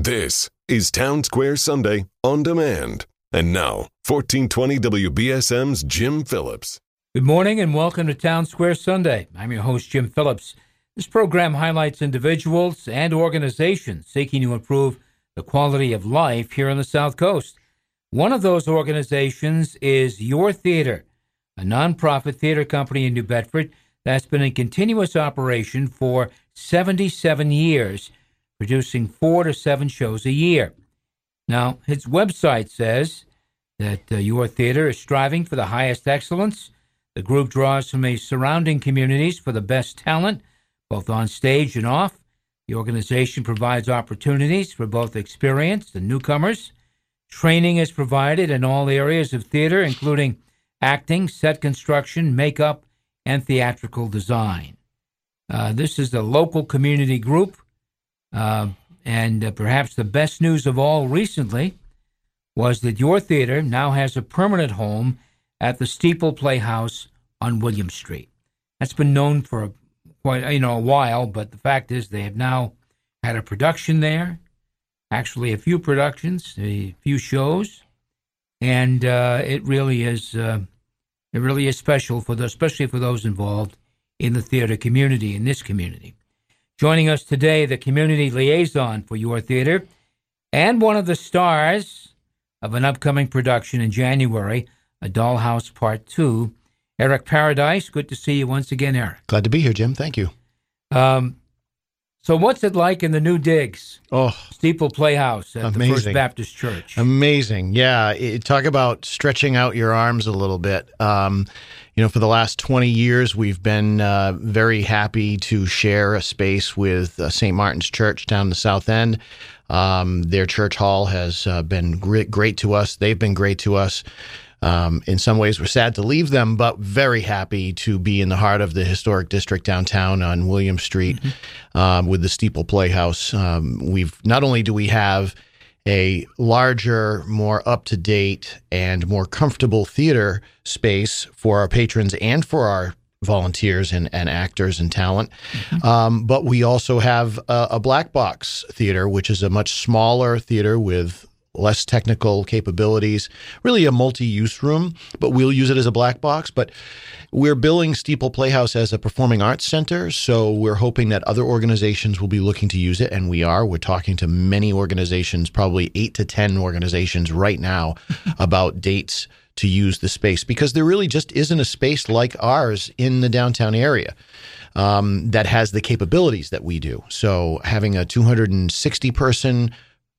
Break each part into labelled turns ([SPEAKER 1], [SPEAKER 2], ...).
[SPEAKER 1] This is Town Square Sunday on demand. And now, 1420 WBSM's Jim Phillips.
[SPEAKER 2] Good morning and welcome to Town Square Sunday. I'm your host, Jim Phillips. This program highlights individuals and organizations seeking to improve the quality of life here on the South Coast. One of those organizations is Your Theater, a nonprofit theater company in New Bedford that's been in continuous operation for 77 years producing four to seven shows a year. Now, its website says that uh, your theater is striving for the highest excellence. The group draws from a surrounding communities for the best talent, both on stage and off. The organization provides opportunities for both experienced and newcomers. Training is provided in all areas of theater, including acting, set construction, makeup, and theatrical design. Uh, this is a local community group uh, and uh, perhaps the best news of all recently was that your theater now has a permanent home at the Steeple Playhouse on William Street. That's been known for quite you know a while, but the fact is they have now had a production there, actually a few productions, a few shows, and uh, it really is uh, it really is special for the, especially for those involved in the theater community in this community. Joining us today, the community liaison for your theater and one of the stars of an upcoming production in January, A Dollhouse Part 2, Eric Paradis. Good to see you once again, Eric.
[SPEAKER 3] Glad to be here, Jim. Thank you.
[SPEAKER 2] Um, so, what's it like in the new digs?
[SPEAKER 3] Oh,
[SPEAKER 2] Steeple Playhouse at
[SPEAKER 3] amazing.
[SPEAKER 2] the First Baptist Church.
[SPEAKER 3] Amazing. Yeah. It, talk about stretching out your arms a little bit. Um, you know, for the last 20 years, we've been uh, very happy to share a space with uh, St. Martin's Church down in the South End. Um, their church hall has uh, been great, great to us. They've been great to us. Um, in some ways, we're sad to leave them, but very happy to be in the heart of the historic district downtown on William Street mm-hmm. um, with the Steeple Playhouse. Um, we've not only do we have a larger, more up to date, and more comfortable theater space for our patrons and for our volunteers and, and actors and talent. Mm-hmm. Um, but we also have a, a, black box theater, which is a much smaller theater with less technical capabilities, really a multi use room, but we'll use it as a black box. But we're billing Steeple Playhouse as a performing arts center, so we're hoping that other organizations will be looking to use it, and we are. We're talking to many organizations, probably eight to 10 organizations right now about dates to use the space because there really just isn't a space like ours in the downtown area. Um, that has the capabilities that we do. So having a 260 person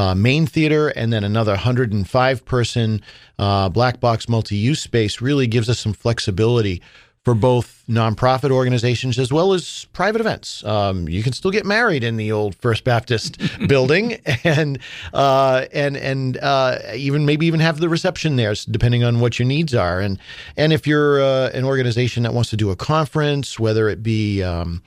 [SPEAKER 3] uh, main theater and then another 105 person uh, black box multi use space really gives us some flexibility for both nonprofit organizations as well as private events. Um, you can still get married in the old First Baptist building, and uh, and and uh, even maybe even have the reception there, depending on what your needs are. And and if you're uh, an organization that wants to do a conference, whether it be um,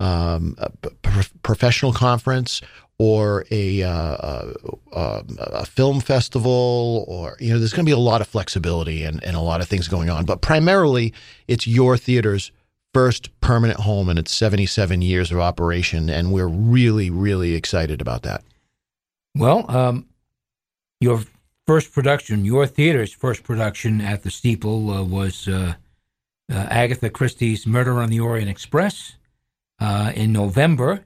[SPEAKER 3] um, a professional conference or a, uh, uh, um, a film festival, or you know, there's going to be a lot of flexibility and, and a lot of things going on. But primarily, it's your theater's first permanent home in its 77 years of operation, and we're really, really excited about that.
[SPEAKER 2] Well, um, your first production, your theater's first production at the Steeple uh, was uh, uh, Agatha Christie's Murder on the Orient Express in November.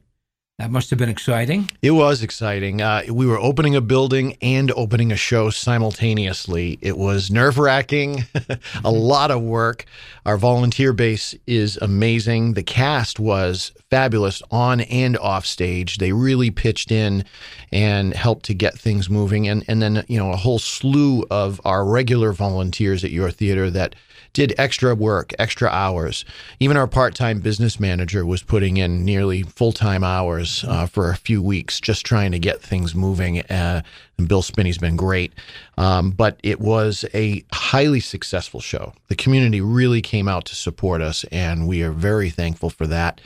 [SPEAKER 2] That must have been exciting.
[SPEAKER 3] It was exciting. Uh, we were opening a building and opening a show simultaneously. It was nerve wracking, a lot of work. Our volunteer base is amazing. The cast was fabulous on and off stage. They really pitched in and helped to get things moving. And, and then, you know, a whole slew of our regular volunteers at your theater that did extra work, extra hours. Even our part time business manager was putting in nearly full time hours uh, for a few weeks just trying to get things moving. Uh, and Bill Spinney's been great. Um, but it was a highly successful show. The community really came out to support us, and we are very thankful for that.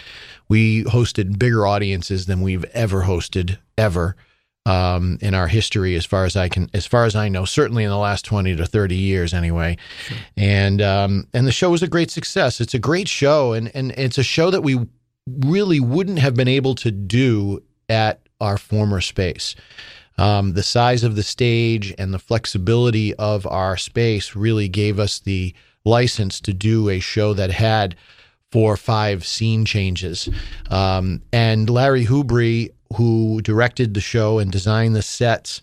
[SPEAKER 3] We hosted bigger audiences than we've ever hosted, ever um, in our history, as far as I can, as far as I know, certainly in the last twenty to thirty years, anyway. Sure. And um, and the show was a great success. It's a great show, and and it's a show that we really wouldn't have been able to do at our former space. Um, the size of the stage and the flexibility of our space really gave us the license to do a show that had four or five scene changes. Um, and Larry Hubry, who directed the show and designed the sets,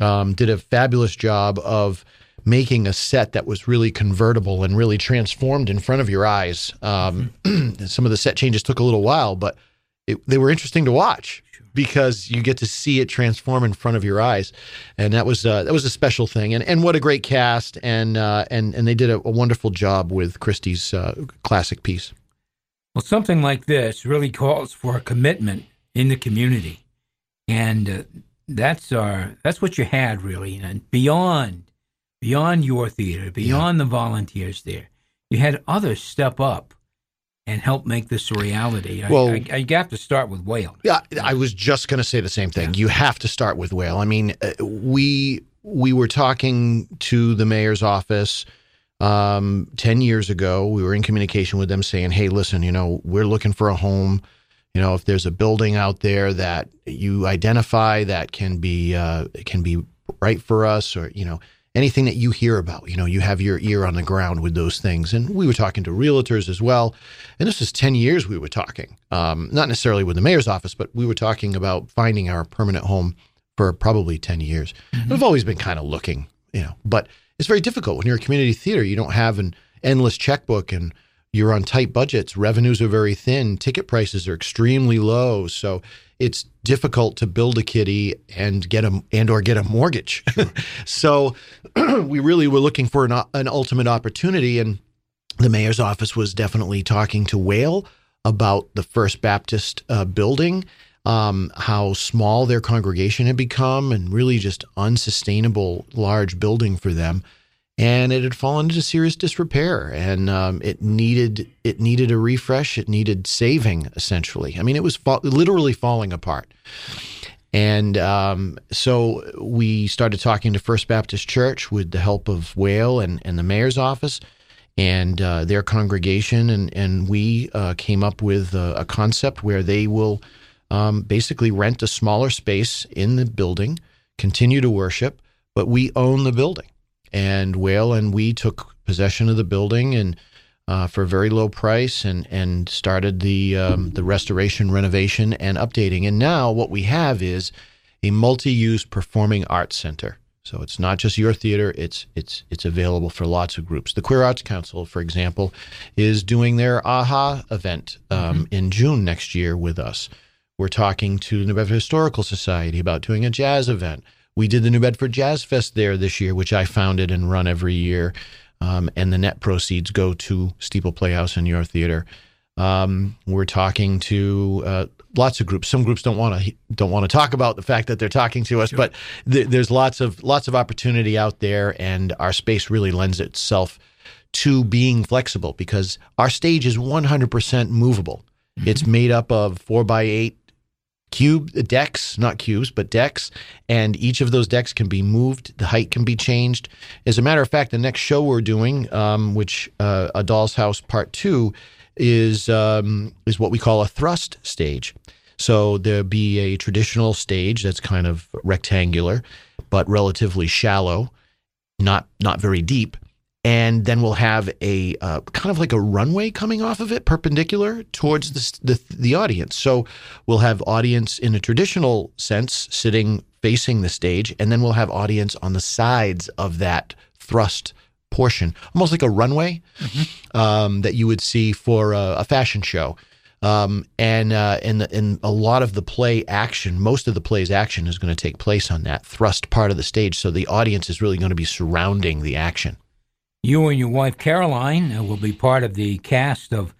[SPEAKER 3] um, did a fabulous job of making a set that was really convertible and really transformed in front of your eyes. Um, some of the set changes took a little while, but it, they were interesting to watch because you get to see it transform in front of your eyes, and that was uh, that was a special thing. And and what a great cast, and uh, and and they did a, a wonderful job with Christie's uh, classic piece.
[SPEAKER 2] Well, something like this really calls for a commitment in the community, and uh, that's our that's what you had really, and beyond beyond your theater, beyond yeah. the volunteers there, you had others step up and help make this a reality. Well, I, I, have to start with Whale.
[SPEAKER 3] Yeah, I was just going to say the same thing. Yeah. You have to start with Whale. I mean, uh, we we were talking to the mayor's office um, ten years ago. We were in communication with them, saying, "Hey, listen, you know, we're looking for a home." You know, if there's a building out there that you identify that can be uh, can be right for us, or you know, anything that you hear about. You know, you have your ear on the ground with those things. And we were talking to realtors as well. And this is 10 years we were talking, um, not necessarily with the mayor's office, but we were talking about finding our permanent home for probably 10 years. Mm-hmm. We've always been kind of looking, you know, but it's very difficult when you're a community theater. You don't have an endless checkbook and you're on tight budgets. Revenues are very thin. Ticket prices are extremely low. So it's difficult to build a kitty and get a and or get a mortgage. so we really were looking for an, an ultimate opportunity, and the mayor's office was definitely talking to Whale about the First Baptist uh, building, um, how small their congregation had become, and really just unsustainable large building for them and it had fallen into serious disrepair. And um, it needed it needed a refresh. It needed saving essentially. I mean it was fa- literally falling apart. And um, so we started talking to first baptist church with the help of whale and, and the mayor's office and uh, their congregation. And, and we uh, came up with a, a, concept where they will um, basically rent a smaller space in the building continue to worship but we own the building and Whale and we took possession of the building and uh, for a very low price and and started the um, the restoration, renovation, and updating. And now what we have is a multi-use performing arts center. So it's not just your theater; it's it's it's available for lots of groups. The Queer Arts Council, for example, is doing their AHA event um, mm-hmm. in June next year with us. We're talking to the New Bedford Historical Society about doing a jazz event. We did the New Bedford Jazz Fest there this year, which I founded and run every year. Um, and the net proceeds go to Steeple Playhouse and your theater. Um, we're talking to uh, lots of groups. Some groups don't want to don't want to talk about the fact that they're talking to us, sure. but th- there's lots of lots of opportunity out there, and our space really lends itself to being flexible because our stage is 100% movable. Mm-hmm. It's made up of four by eight cube decks, not cubes, but decks, and each of those decks can be moved. The height can be changed. As a matter of fact, the next show we're doing, um, which uh, a Doll's House Part Two, is um, is what we call a thrust stage. So there'll be a traditional stage that's kind of rectangular, but relatively shallow, not not very deep and then we'll have a uh, kind of like a runway coming off of it, perpendicular towards the, the, the audience. So we'll have audience in a traditional sense sitting facing the stage, and then we'll have audience on the sides of that thrust portion, almost like a runway mm-hmm. um, that you would see for a, a fashion show. Um, and uh, and the, and a lot of the play action, most of the play's action is going to take place on that thrust part of the stage. So the audience is really going to be surrounding the action.
[SPEAKER 2] You and your wife Caroline uh, will be part of the cast of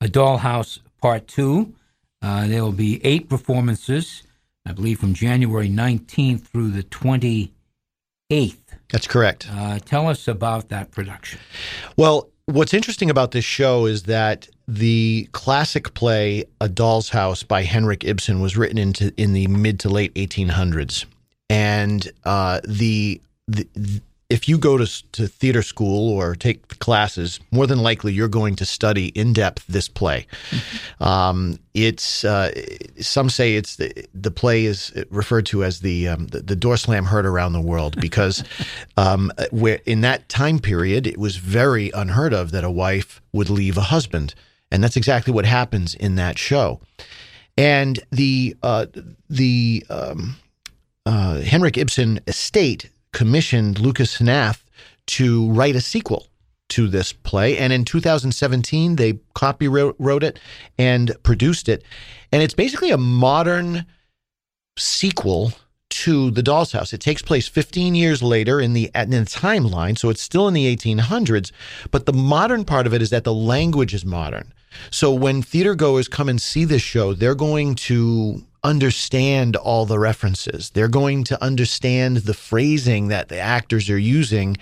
[SPEAKER 2] A Dollhouse Part 2. Uh, there will be eight performances, I believe, from January 19th through the 28th.
[SPEAKER 3] That's correct.
[SPEAKER 2] Uh, tell us about that production.
[SPEAKER 3] Well, what's interesting about this show is that the classic play A Doll's House by Henrik Ibsen was written into in the mid to late 1800s, and uh, the, the if you go to, to theater school or take classes, more than likely you're going to study in depth this play. Um, it's uh, some say it's the, the play is referred to as the um, the, the, door slam heard around the world because um, where in that time period it was very unheard of that a wife would leave a husband, and that's exactly what happens in that show. And the uh, the um, uh, Henrik Ibsen estate commissioned Lucas Hnath to write a sequel to this play. And in 2017, they copy wrote it and produced it. And it's basically a modern sequel to The Doll's House. It takes place 15 years later in the, in the timeline, so it's still in the 1800s. But the modern part of it is that the language is modern. So when theater goers come and see this show, they're going to understand all the references. They're going to understand the phrasing that the actors are using.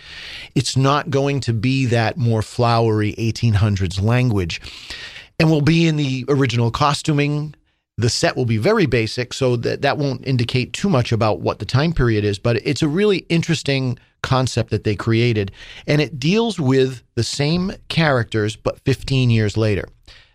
[SPEAKER 3] It's not going to be that more flowery 1800s language. And we'll be in the original costuming. The set will be very basic, so that that won't indicate too much about what the time period is, but it's a really interesting concept that they created. And it deals with the same characters, but 15 years later.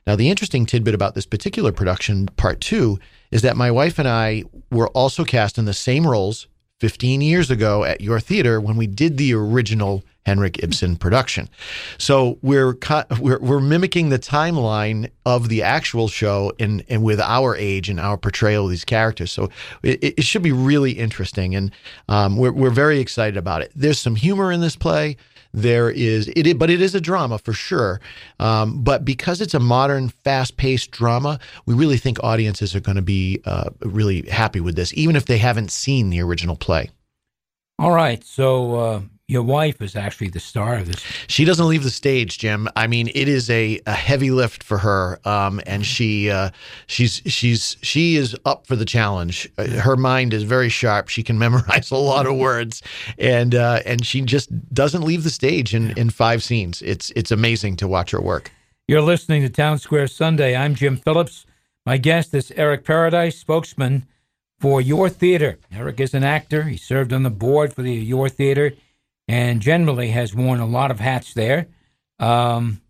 [SPEAKER 3] Now, the interesting tidbit about this particular production, part two, is that my wife and I were also cast in the same roles 15 years ago at your theater when we did the original Henrik Ibsen production. So we're we're, we're mimicking the timeline of the actual show and and with our age and our portrayal of these characters. So it, it should be really interesting, and um, we're we're very excited about it. There's some humor in this play. There is it, but it is a drama for sure. Um, but because it's a modern, fast-paced drama, we really think audiences are going to be uh, really happy with this, even if they haven't seen the original play.
[SPEAKER 2] All right, so uh, your wife is actually the star of this.
[SPEAKER 3] She doesn't leave the stage, Jim. I mean, it is a, a heavy lift for her, um, and she uh, she's she's she is up for the challenge. Uh, her mind is very sharp. She can memorize a lot of words, and uh, and she just doesn't leave the stage in in five scenes. It's it's amazing to watch her work.
[SPEAKER 2] You're listening to Town Square Sunday. I'm Jim Phillips. My guest is Eric Paradis, spokesman for Your Theater. Eric is an actor. He served on the board for the Your Theater and generally has worn a lot of hats there. Um,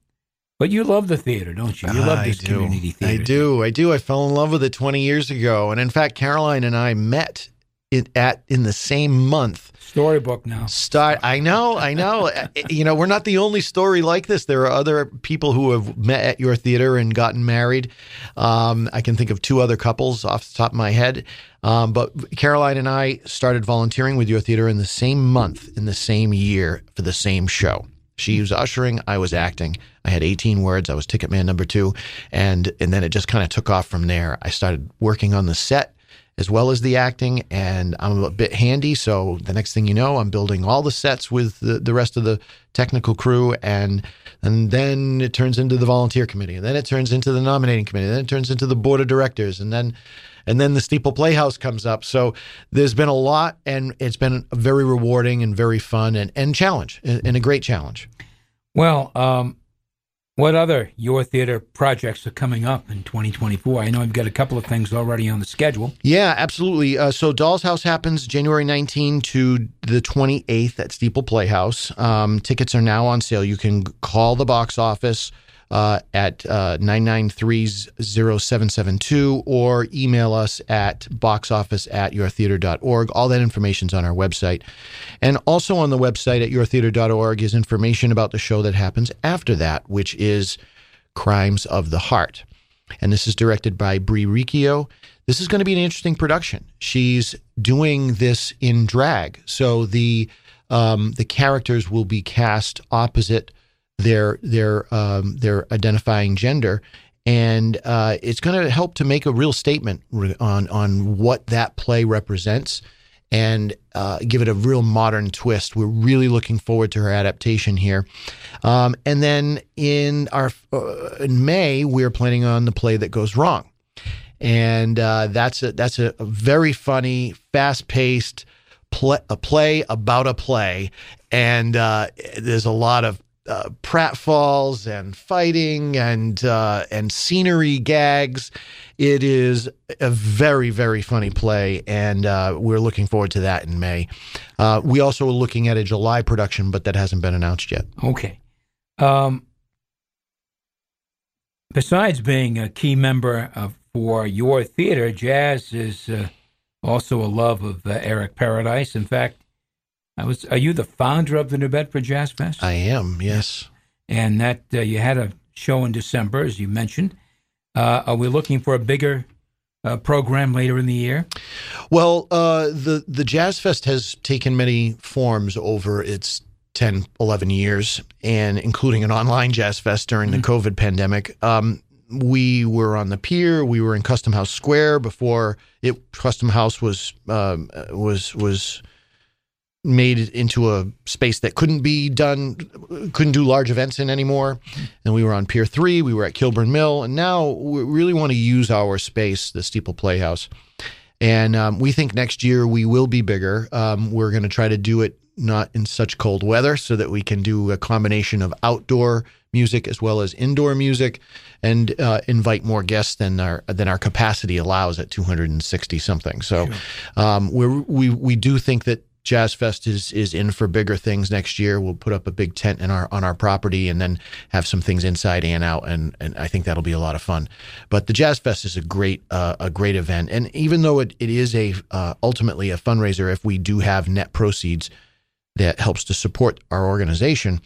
[SPEAKER 2] but you love the theater, don't you? You love this community theater.
[SPEAKER 3] I do. I do. I fell in love with it 20 years ago. And in fact, Caroline and I met in, at in the same month.
[SPEAKER 2] Storybook now.
[SPEAKER 3] Start. I know. I know. you know, we're not the only story like this. There are other people who have met at your theater and gotten married. Um, I can think of two other couples off the top of my head. Um, but Caroline and I started volunteering with your theater in the same month, in the same year, for the same show. She was ushering, I was acting. I had 18 words. I was ticket man number two, and and then it just kind of took off from there. I started working on the set as well as the acting, and I'm a bit handy. So the next thing you know, I'm building all the sets with the, the rest of the technical crew, and and then it turns into the volunteer committee, and then it turns into the nominating committee, then it turns into the board of directors, and then and then the Steeple Playhouse comes up. So there's been a lot, and it's been very rewarding and very fun and and challenge and a great challenge.
[SPEAKER 2] Well, um, what other Your Theater projects are coming up in 2024? I know you've got a couple of things already on the schedule.
[SPEAKER 3] Yeah, absolutely. Uh, so Doll's House happens January 19 to the 28th at Steeple Playhouse. Um, tickets are now on sale. You can call the box office uh, at uh, 993-0772 or email us at boxoffice at yourtheater.org. All that information's on our website. And also on the website at yourtheater.org is information about the show that happens after that, which is Crimes of the Heart. And this is directed by Brie Riccio. This is going to be an interesting production. She's doing this in drag. So the um, the characters will be cast opposite their their um, identifying gender, and uh, it's going to help to make a real statement on on what that play represents and uh, give it a real modern twist. We're really looking forward to her adaptation here. Um, and then in our uh, in May, we're planning on the play that goes wrong, and uh, that's a that's a, a very funny, fast paced play, a play about a play, and uh, there's a lot of uh, pratfalls and fighting and uh, and scenery gags. It is a very very funny play, and uh, we're looking forward to that in May. Uh, we also are looking at a July production, but that hasn't been announced yet.
[SPEAKER 2] Okay. Um, besides being a key member of, for your theater, jazz is uh, also a love of uh, Eric Paradis. In fact, I was. Are you the founder of the New Bedford Jazz Fest?
[SPEAKER 3] I am. Yes.
[SPEAKER 2] And that uh, you had a show in December, as you mentioned. Uh, are we looking for a bigger uh, program later in the year?
[SPEAKER 3] Well, uh, the the Jazz Fest has taken many forms over its 10, 11 years, and including an online Jazz Fest during mm-hmm. the COVID pandemic. Um, we were on the pier. We were in Custom House Square before it. Custom House was um, was was made it into a space that couldn't be done, couldn't do large events in anymore. And we were on Pier 3, we were at Kilburn Mill, and now we really want to use our space, the Steeple Playhouse. And um, we think next year we will be bigger. Um, we're going to try to do it not in such cold weather so that we can do a combination of outdoor music as well as indoor music and uh, invite more guests than our than our capacity allows at 260 something. So um, we we do think that Jazz Fest is is in for bigger things next year. We'll put up a big tent in our on our property and then have some things inside and out, and and I think that'll be a lot of fun. But the Jazz Fest is a great uh, a great event, and even though it, it is a uh, ultimately a fundraiser, if we do have net proceeds that helps to support our organization,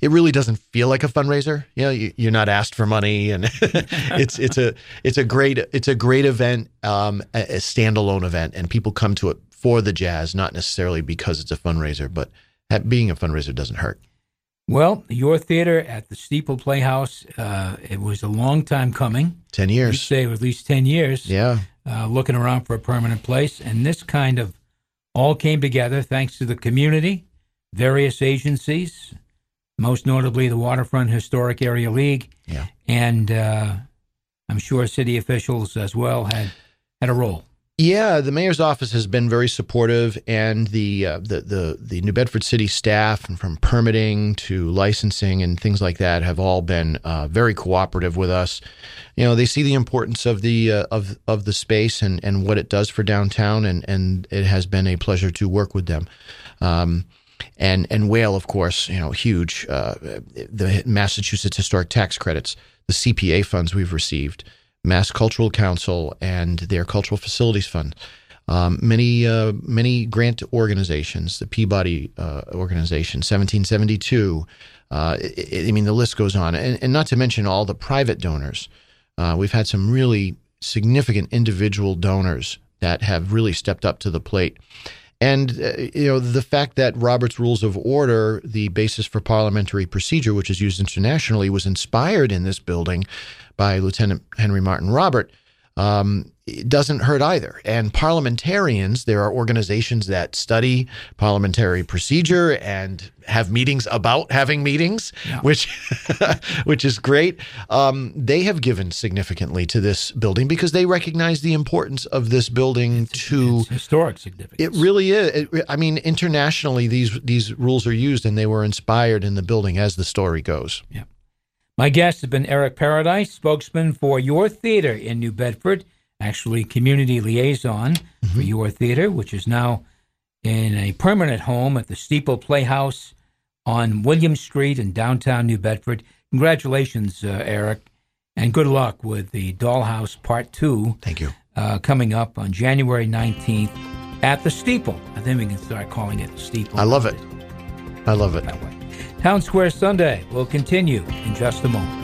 [SPEAKER 3] it really doesn't feel like a fundraiser. You know, you, are not asked for money, and it's it's a it's a great it's a great event, um, a, a standalone event, and people come to it for the jazz, not necessarily because it's a fundraiser, but being a fundraiser doesn't hurt.
[SPEAKER 2] Well, your theater at the Steeple Playhouse, uh, it was a long time coming.
[SPEAKER 3] 10 years.
[SPEAKER 2] You say at least 10 years.
[SPEAKER 3] Yeah.
[SPEAKER 2] Uh, looking around for a permanent place. And this kind of all came together thanks to the community, various agencies, most notably the Waterfront Historic Area League.
[SPEAKER 3] Yeah.
[SPEAKER 2] And uh, I'm sure city officials as well had, had a role.
[SPEAKER 3] Yeah, the mayor's office has been very supportive, and the uh, the the the New Bedford City staff, and from permitting to licensing and things like that, have all been uh, very cooperative with us. You know, they see the importance of the uh, of of the space and and what it does for downtown, and and it has been a pleasure to work with them. Um, and and Whale, of course, you know, huge. Uh, the Massachusetts Historic Tax Credits, the CPA funds we've received. Mass Cultural Council and their Cultural Facilities Fund. Um, many uh, many grant organizations, the Peabody uh, organization, 1772. Uh, I mean, the list goes on, and, and, not to mention all the private donors. Uh, we've had some really significant individual donors that have really stepped up to the plate. And uh, you know the fact that Robert's Rules of Order, the basis for parliamentary procedure, which is used internationally, was inspired in this building by Lieutenant Henry Martin Robert, um, it doesn't hurt either. And parliamentarians, there are organizations that study parliamentary procedure and have meetings about having meetings, yeah. which which is great. Um, they have given significantly to this building because they recognize the importance of this building
[SPEAKER 2] it's,
[SPEAKER 3] to
[SPEAKER 2] it's historic significance.
[SPEAKER 3] It really is. It, I mean, internationally, these these rules are used, and they were inspired in the building as the story goes.
[SPEAKER 2] Yeah. My guest has been Eric Paradis, spokesman for Your Theater in New Bedford, actually community liaison mm-hmm. for Your Theater, which is now in a permanent home at the Steeple Playhouse on William Street in downtown New Bedford. Congratulations, uh, Eric, and good luck with the Dollhouse Part 2.
[SPEAKER 3] Thank you.
[SPEAKER 2] Uh, coming up on January 19th at the Steeple. I think we can start calling it the Steeple.
[SPEAKER 3] I love it. I love it.
[SPEAKER 2] Town Square Sunday will continue in just a moment.